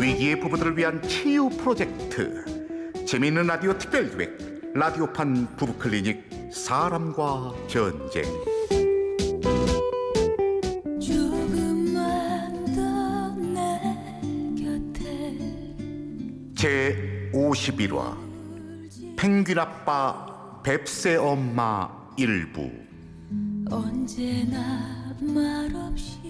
위기의 부부들을 위한 치유 프로젝트. 재미있는 라디오 특별기획 라디오판 부부클리닉 사람과 전쟁. 제 51화 펭귄 아빠 뱁새 엄마 일부. 언제나 말없이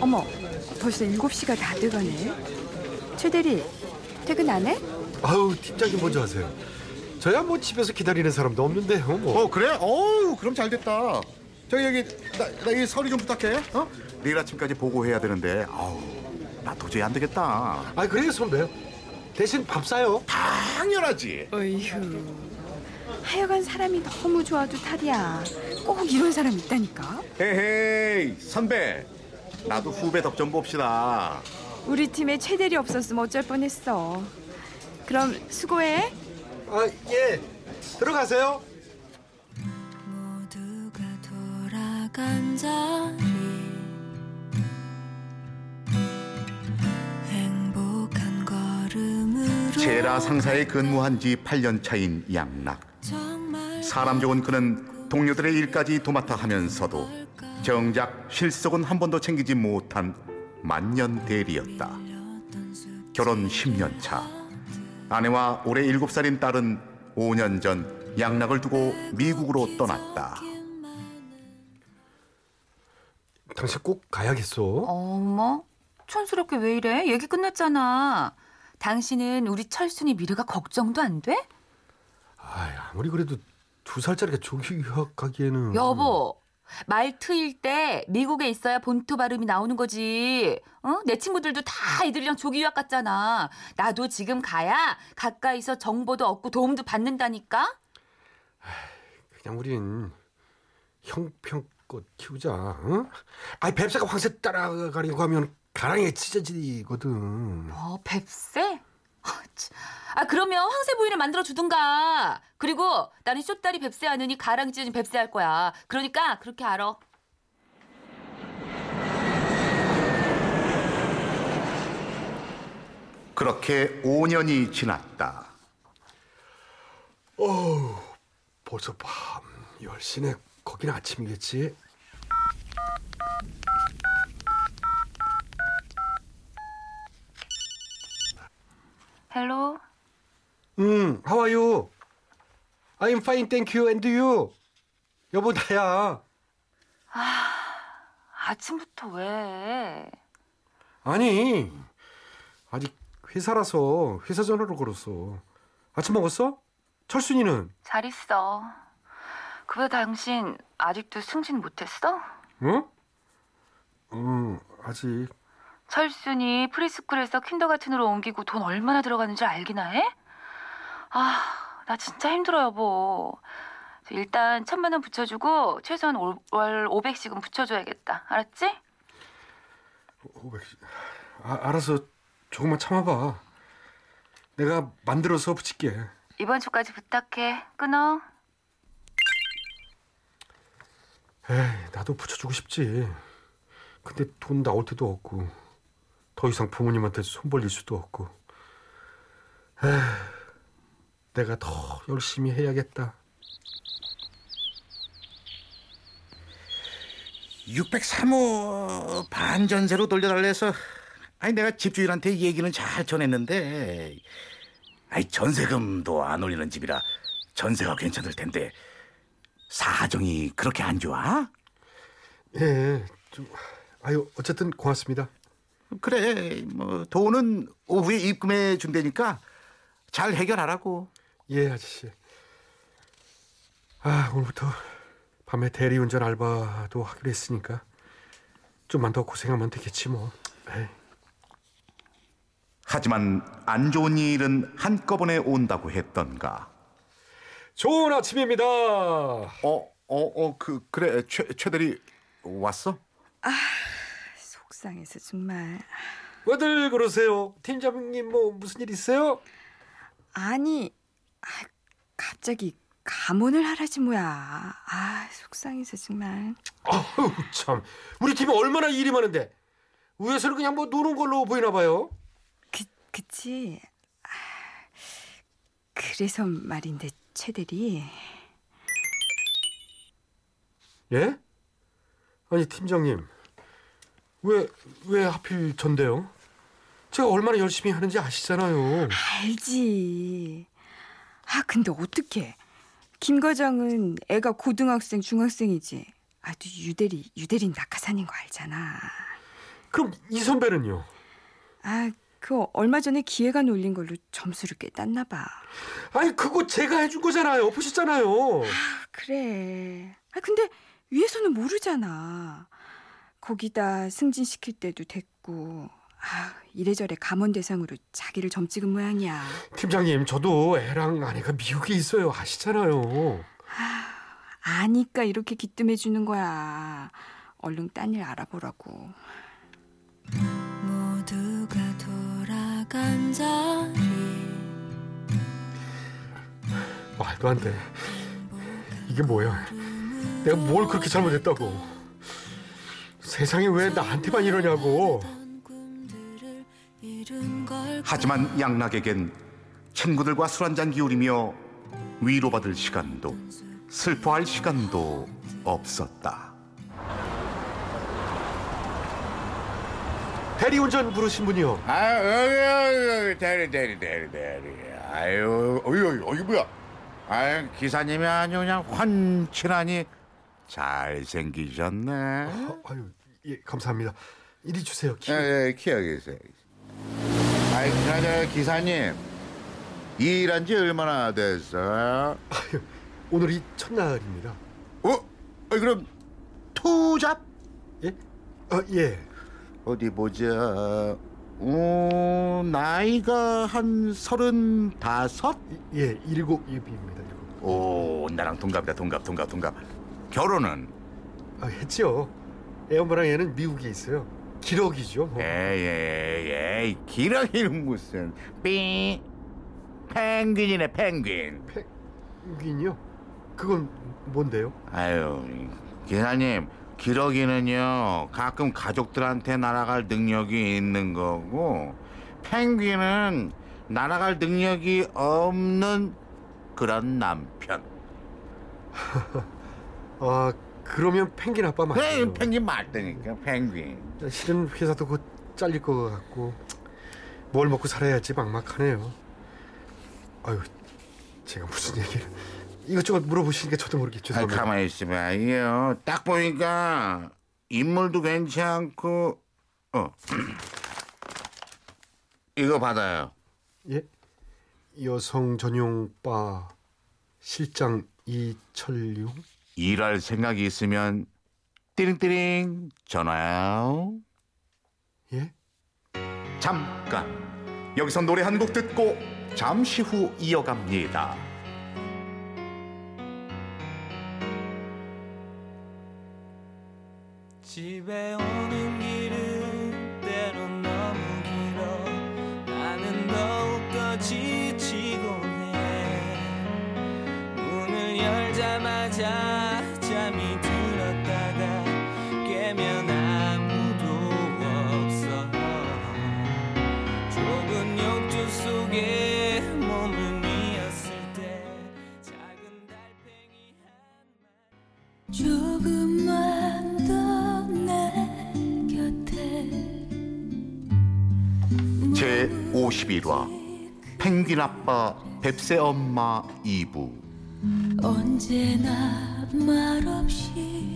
어머, 벌써 7시가 다 돼가네. 최대리, 퇴근 안 해? 아우 팀장님 먼저 하세요. 저야 뭐 집에서 기다리는 사람도 없는데요. 뭐. 어 그래? 어우 그럼 잘 됐다. 저기 여기 나이 서류 좀 부탁해. 어? 내일 아침까지 보고해야 되는데 아우 나 도저히 안 되겠다. 아 그래요 선배. 대신 밥 사요. 당연하지. 어휴. 하여간 사람이 너무 좋아도 탈이야. 꼭 이런 사람 있다니까. 헤헤이 선배. 나도 후배 덕 좀 봅시다. 우리 팀에 최대리 없었으면 어쩔 뻔했어. 그럼 수고해. 아 예. 들어가세요. 모두가 돌아간 자리 행복한 걸음으로 제라 상사에 근무한 지 8년 차인 양락. 사람 좋은 그는 동료들의 일까지 도맡아 하면서도 정작 실속은 한 번도 챙기지 못한 만년 대리였다. 결혼 10년 차. 아내와 올해 7살인 딸은 5년 전 양락을 두고 미국으로 떠났다. 당신 꼭 가야겠어. 어머, 촌스럽게 왜 이래? 얘기 끝났잖아. 당신은 우리 철순이 미래가 걱정도 안 돼? 아 아무리 그래도 두 살짜리가 조기 유학 가기에는. 여보, 말 트일 때 미국에 있어야 본토 발음이 나오는 거지. 어? 내 친구들도 다 이들이랑 조기 유학 갔잖아. 나도 지금 가야 가까이서 정보도 얻고 도움도 받는다니까? 그냥 우린 형편껏 키우자. 응? 아이 뱁새가 황새 따라가려고 하면 가랑이에 찢어지거든. 뭐, 뱁새? 아, 그러면 황새 부위를 만들어 주든가. 그리고 나는 쇼다리 뱁새 하느니 가랑 찢어진 뱁새 할 거야. 그러니까 그렇게 알아. 그렇게 5년이 지났다. 벌써 밤 10시네. 거기는 아침이겠지. Hello? 음, how are you? I'm fine, thank you. And you? 여보 나야. 아침부터 왜? 아니 아직 회사라서 회사 전화로 걸었어. 아침 먹었어? 철순이는? 잘 있어. 그보다 당신 아직도 승진 못했어? 응? 음 아직. 철순이 프리스쿨에서 킨더가튼으로 옮기고 돈 얼마나 들어가는지 알기나 해? 아, 나 진짜 힘들어 여보. 일단 천만 원 붙여주고 최소한 올- 월 500씩은 붙여줘야겠다. 알았지? 500. 아, 알아서 조금만 참아봐. 내가 만들어서 붙일게. 이번 주까지 부탁해. 끊어. 에이, 나도 붙여주고 싶지. 근데 돈 나올 때도 없고, 더 이상 부모님한테 손 벌릴 수도 없고. 에이, 내가 더 열심히 해야겠다. 603호 반전세로 돌려달래서 아니 내가 집주인한테 얘기는 잘 전했는데 아니 전세금도 안 올리는 집이라 전세가 괜찮을 텐데 사정이 그렇게 안 좋아? 예, 좀, 아유, 어쨌든 고맙습니다. 그래 뭐 돈은 오후에 입금해 준다니까 잘 해결하라고 예, 아저씨. 아, 오늘부터 밤에 대리운전 알바도 하기로 했으니까 좀만 더 고생하면 되겠지 뭐. 에이. 하지만 안 좋은 일은 한꺼번에 온다고 했던가 좋은 아침입니다. 어 어 어 그 그래 최 최 대리 왔어? 속상해서 정말. 왜들 그러세요? 팀장님 뭐 무슨 일 있어요? 아니, 아, 갑자기 감원을 하라지 뭐야. 아, 속상해서 정말. 아우 참 우리 팀이 얼마나 일이 많은데 위에서는 그냥 뭐 노는 걸로 보이나 봐요. 그, 그치. 아, 그래서 말인데, 최대리. 예? 아니 팀장님 왜 왜 하필 전데요? 제가 얼마나 열심히 하는지 아시잖아요. 알지. 아, 근데 어떡해. 김 과장은 애가 고등학생, 중학생이지. 아, 또 유대리, 유대린 낙하산인 거 알잖아. 그럼 이 선배는요? 아, 그 얼마 전에 기획안 올린 걸로 점수를 꽤 땄나 봐. 아니 그거 제가 해준 거잖아요. 보셨잖아요. 그래. 아, 근데 위에서는 모르잖아. 거기다 승진시킬 때도 됐고. 아, 이래저래 감원 대상으로 자기를 점 찍은 모양이야. 팀장님 저도 애랑 아내가 미국에 있어요. 아시잖아요. 아니까 이렇게 기뜸해 주는 거야. 얼른 딴 일 알아보라고. 모두가 돌아간 자리 말도 안 돼. 이게 뭐야? 내가 뭘 그렇게 잘못했다고? 세상에 왜 나한테만 이러냐고? 하지만 양락에겐 친구들과 술 한잔 기울이며 위로받을 시간도 슬퍼할 시간도 없었다. 대리운전 부르신 분이요. 아, 여기, 여기, 여기, 대리, 대리, 대리, 대리. 아유, 어이, 어이, 어이, 뭐야? 아유, 기사님이 아주 그냥 환칠하니 잘생기셨네. 아, 아유, 예, 감사합니다. 이리 주세요. 키. 예, 예, 기억이 있어요. 아이, 그나저나 기사님, 일한 지 얼마나 됐어요? 아유, 오늘이 첫날입니다. 어? 어이, 그럼 투잡? 예? 아, 예. 어디 보자. 어, 나이가 한 서른다섯? 예, 일곱 입입니다. 일곱. 오, 나랑 동갑이다, 동갑, 동갑, 동갑. 결혼은? 아, 했죠. 애 엄마랑 애는 미국에 있어요. 기러기죠. 뭐. 에이, 에이, 기러기는 무슨 삥 펭귄이네 펭귄 펭귄이요? 그건 뭔데요? 아유 기사님 기러기는요 가끔 가족들한테 날아갈 능력이 있는 거고 펭귄은 날아갈 능력이 없는 그런 남편 아, 그러면 펭귄 아빠 그래 맞죠? 펭귄 맞다니까 펭귄 실은 회사도 곧 잘릴 것 같고 뭘 먹고 살아야 할지 막막하네요. 아유, 제가 무슨 얘기를 이것저것 물어보시니까 저도 모르게 죄송합니다. 가만히 있어봐. 이게요. 딱 보니까 인물도 괜찮고, 어. 이거 받아요. 예? 여성 전용 바 실장 이철용? 일할 생각이 있으면 띠링띠링 전화요. 예? 잠깐. 여기서 노래 한 곡 듣고 잠시 후 이어갑니다. 집에 오는 51화 펭귄 아빠 뱁새 엄마 2부 언제나 말없이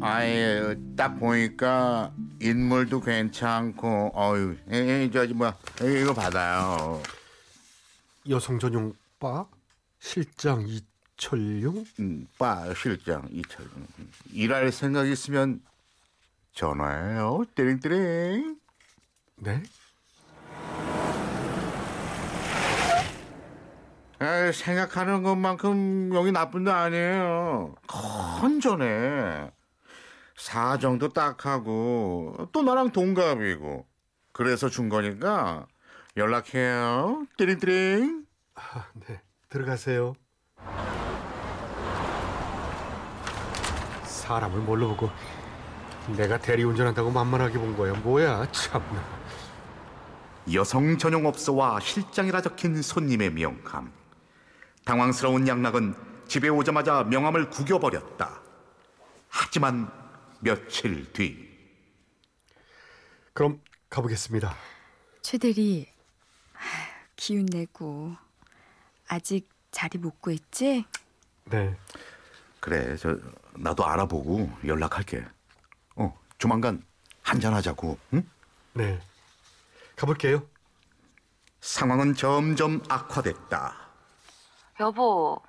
아예 딱 보니까 인물도 괜찮고, 어유, 에, 저기 뭐야, 에, 이거 받아요. 여성 전용 바 실장 이철용? 음, 빠 실장 이철. 일할 생각 있으면 전화해요. 띠링띠링. 네? 에이, 생각하는 것만큼 여기 나쁜 데 아니에요. 건전해. 사정도 딱하고 또 나랑 동갑이고 그래서 준 거니까 연락해요. 띠링띠링. 아, 네. 들어가세요. 사람을 뭘로 보고 내가 대리운전한다고 만만하게 본 거야. 뭐야, 참나. 여성 전용 업소와 실장이라 적힌 손님의 명함. 당황스러운 양락은 집에 오자마자 명함을 구겨버렸다. 하지만 며칠 뒤 그럼 가보겠습니다 최대리 아, 기운 내고 아직 자리 못 구했지? 네 그래 저 나도 알아보고 연락할게. 어 조만간 한잔 하자고. 응? 네. 가볼게요. 상황은 점점 악화됐다. 여보,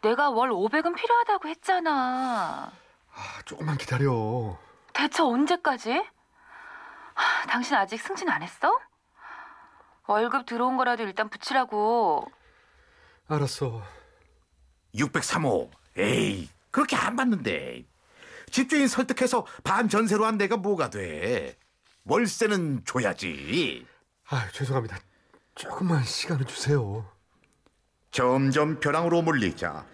내가 월 500은 필요하다고 했잖아. 아, 조금만 기다려. 대체 언제까지? 하, 당신 아직 승진 안 했어? 월급 들어온 거라도 일단 붙이라고. 알았어. 603호. 에이 그렇게 안 받는데. 집주인 설득해서 반 전세로 한 내가 뭐가 돼. 월세는 줘야지. 아, 죄송합니다. 조금만 시간을 주세요. 점점 벼랑으로 몰리자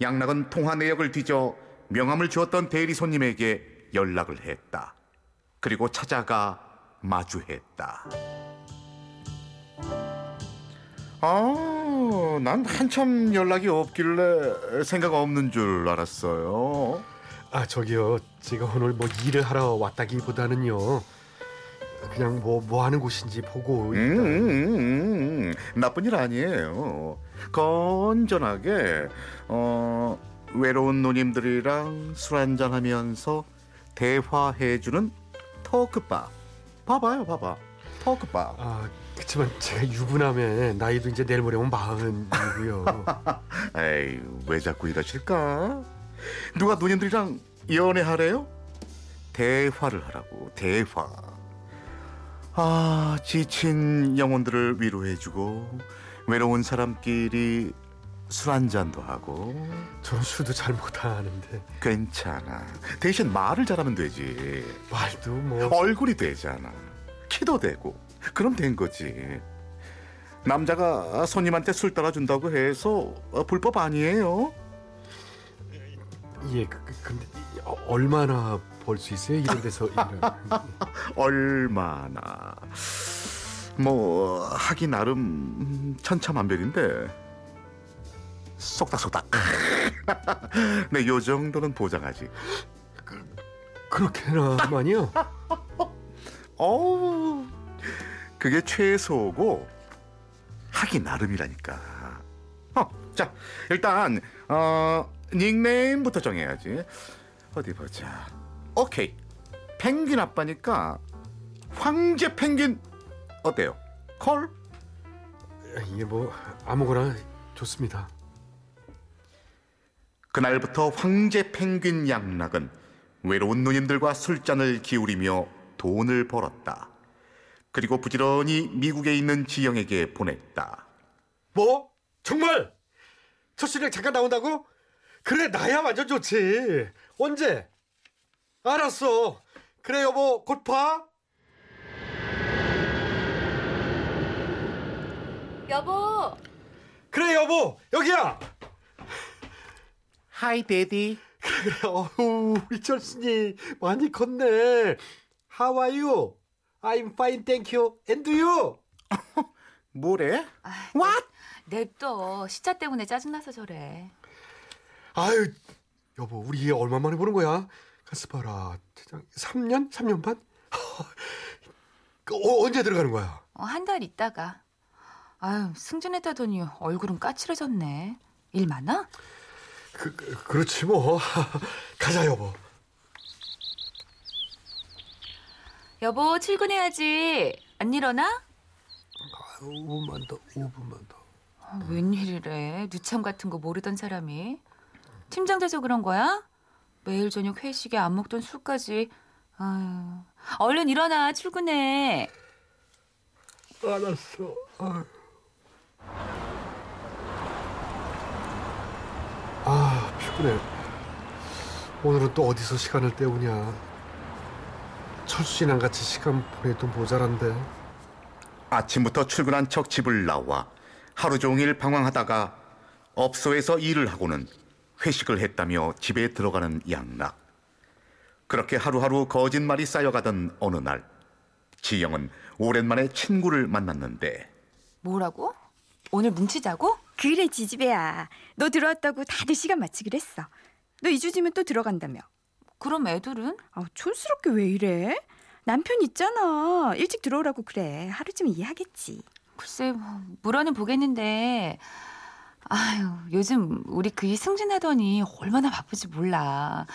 양락은 통화 내역을 뒤져 명함을 주었던 대리 손님에게 연락을 했다. 그리고 찾아가 마주했다. 아, 난 한참 연락이 없길래 생각 없는 줄 알았어요. 아, 저기요. 제가 오늘 뭐 일을 하러 왔다기보다는요. 그냥 뭐 뭐 하는 곳인지 보고 음, 일단 음, 음, 나쁜 일 아니에요. 건전하게 어, 외로운 누님들이랑 술 한잔 하면서 대화해주는 토크바. 봐봐요, 봐봐. 토크바. 아, 그렇지만 제가 유부남에 나이도 이제 내일 모레면 마흔이고요. 에이, 왜 자꾸 이러실까? 누가 누님들이랑 연애하래요? 대화를 하라고, 대화. 아, 지친 영혼들을 위로해주고, 외로운 사람끼리 술 한잔도 하고, 저는 술도 잘 못하는데 괜찮아. 대신 말을 잘하면 되지. 말도 뭐 얼굴이 되잖아. 키도 되고. 그럼 된 거지. 남자가 손님한테 술 따라준다고 해서 어, 불법 아니에요. 예, 그, 그, 근데 얼마나 벌수 있어요? 이런 데서 일을. 얼마나. 뭐 하기 나름 음, 천차만별인데. 쏙닥쏙닥. 네, 요 정도는 보장하지. 그렇게나 많이요? 어우 그게 최소고 하기 나름이라니까. 어, 자 일단 어, 닉네임부터 정해야지. 어디 보자 오케이 펭귄 아빠니까 황제 펭귄 어때요? 콜? 이게 뭐 아무거나 좋습니다. 그날부터 황제 펭귄 양락은 외로운 누님들과 술잔을 기울이며 돈을 벌었다. 그리고 부지런히 미국에 있는 지영에게 보냈다. 뭐? 정말? 첫 시력 잠깐 나온다고? 그래 나야 완전 좋지. 언제? 알았어. 그래 여보 곧 봐. 여보, 그래 여보 여기야. 하이 데디. 그래 어우 우리 철순이 많이 컸네. How are you? I'm fine, thank you. And you? 뭐래? 아, What? 냅둬. 시차 때문에 짜증나서 저래. 아유 여보 우리 얘 얼마 만에 보는 거야? 가스 봐라. 대장 3년? 3년 반? 어, 언제 들어가는 거야? 어, 한 달 있다가. 아유, 승진했다더니 얼굴은 까칠해졌네. 일 많아? 그, 그 그렇지 뭐. 가자 여보. 여보, 출근해야지. 안 일어나? 5분만 더, 5분만 더. 아, 웬일이래. 누참 같은 거 모르던 사람이. 팀장 돼서 그런 거야? 매일 저녁 회식에 안 먹던 술까지. 아유. 얼른 일어나. 출근해. 알았어. 아유. 아 피곤해. 오늘은 또 어디서 시간을 때우냐. 철수 씨랑 같이 시간 보내도 모자란데. 아침부터 출근한 척 집을 나와 하루 종일 방황하다가 업소에서 일을 하고는 회식을 했다며 집에 들어가는 양락. 그렇게 하루하루 거짓말이 쌓여가던 어느 날 지영은 오랜만에 친구를 만났는데 뭐라고? 오늘 뭉치자고? 그래 지지배야. 너 들어왔다고 다들 시간 맞추기로 했어. 너 2주 뒤면 또 들어간다며. 그럼 애들은? 아, 촌스럽게 왜 이래? 남편 있잖아. 일찍 들어오라고 그래. 하루쯤 이해하겠지. 글쎄, 뭐, 물어는 보겠는데, 아유, 요즘 우리 그 이 승진하더니 얼마나 바쁘지 몰라.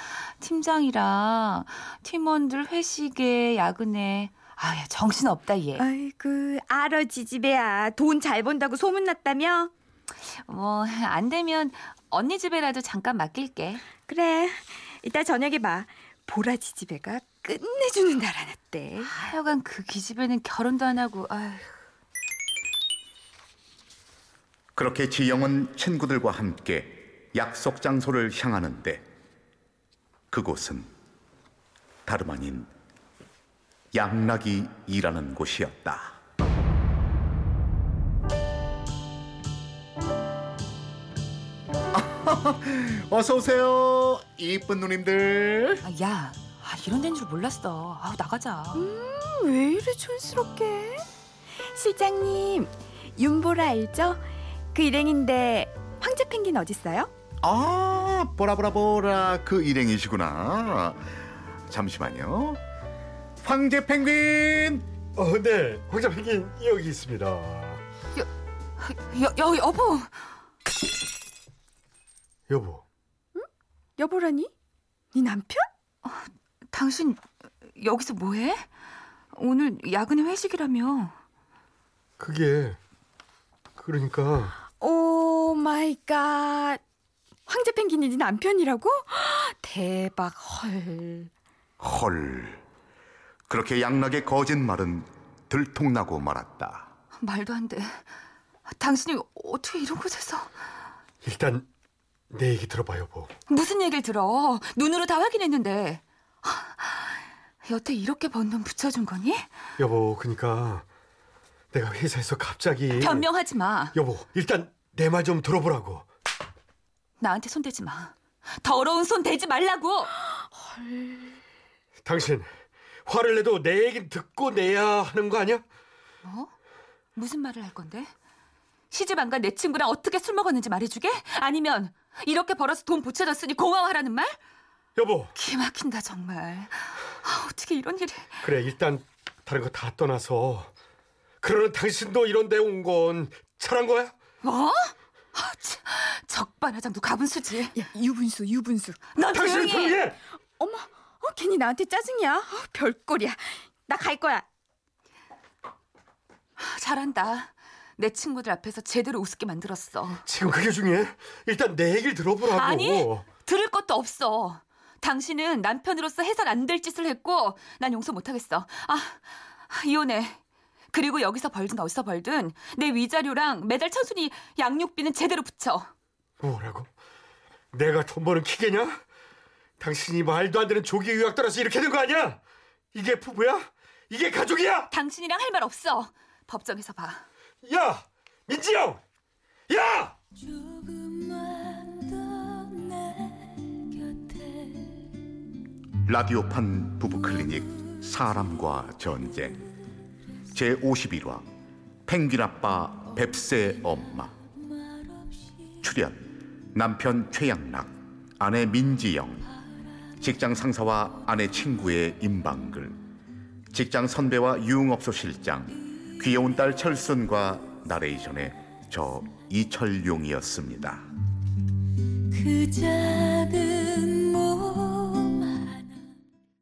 팀장이랑 팀원들 회식에 야근에, 아야, 정신 없다, 얘. 아이고, 알아 지지배야. 돈 잘 번다고 소문났다며? 뭐, 안 되면 언니 집에라도 잠깐 맡길게. 그래. 이따 저녁에 봐. 보라 지지배가 끝내주는 날 알았대. 하여간 그 기집애는 결혼도 안 하고, 아휴. 그렇게 지영은 친구들과 함께 약속 장소를 향하는데 그곳은 다름 아닌 양락이 일하는 곳이었다. 어서 오세요, 이쁜 누님들. 아, 야, 아, 이런 데인 줄 몰랐어. 아우, 나가자. 왜 이래 촌스럽게? 실장님, 윤보라 알죠? 그 일행인데 황제 펭귄 어딨어요? 아, 보라 보라 보라 그 일행이시구나. 잠시만요. 황제 펭귄. 어, 네. 황자 펭귄 여기 있습니다. 여, 여, 여보. 여보, 여보라니? 네 남편? 당신 여기서 뭐해? 오늘 야근에 회식이라며. 그게 그러니까 oh my God. 황제 펭귄이 네 남편이라고? 대박 헐. 헐. 그렇게 양락의 거짓말은 들통나고 말았다. 말도 안 돼. 당신이 어떻게 이런 곳에서 일단 내 얘기 들어봐 여보. 무슨 얘기를 들어? 눈으로 다 확인했는데. 여태 이렇게 번 돈 붙여준 거니? 여보, 그러니까 내가 회사에서 갑자기 변명하지 마. 여보, 일단 내 말 좀 들어보라고. 나한테 손대지 마. 더러운 손 대지 말라고. 당신 화를 내도 내 얘기 듣고 내야 하는 거 아니야? 뭐? 무슨 말을 할 건데? 시집 안 간 내 친구랑 어떻게 술 먹었는지 말해주게? 아니면 이렇게 벌어서 돈 붙여줬으니 고마워하라는 말? 여보, 기 막힌다 정말. 아, 어떻게 이런 일이? 그래 일단 다른 거 다 떠나서 그러는 당신도 이런 데 온 건 잘한 거야? 뭐? 아, 참, 적반하장도 가분 수지. 야 유분수 유분수. 넌 당신은 조용히. 해. 조용히 해! 어머, 어, 괜히 나한테 짜증이야. 어, 별꼴이야. 나 갈 거야. 잘한다. 내 친구들 앞에서 제대로 우습게 만들었어. 지금 그게 중요해? 일단 내 얘기를 들어보라고 아니, 들을 것도 없어. 당신은 남편으로서 해선 안 될 짓을 했고 난 용서 못하겠어. 아, 이혼해. 그리고 여기서 벌든 어디서 벌든 내 위자료랑 매달 천순이 양육비는 제대로 붙여. 뭐라고? 내가 돈 버는 키게냐? 당신이 말도 안 되는 조기 유학 따라서 이렇게 된 거 아니야? 이게 부부야? 이게 가족이야? 당신이랑 할 말 없어. 법정에서 봐. 야! 민지 형! 야! 라디오판 부부 클리닉 사람과 전쟁 제 51화 펭귄 아빠 뱁새 엄마. 출연 남편 최양락 아내 민지영. 직장 상사와 아내 친구의 임방글. 직장 선배와 유흥업소 실장. 귀여운 딸 철순과 나레이션의 저 이철용이었습니다. 그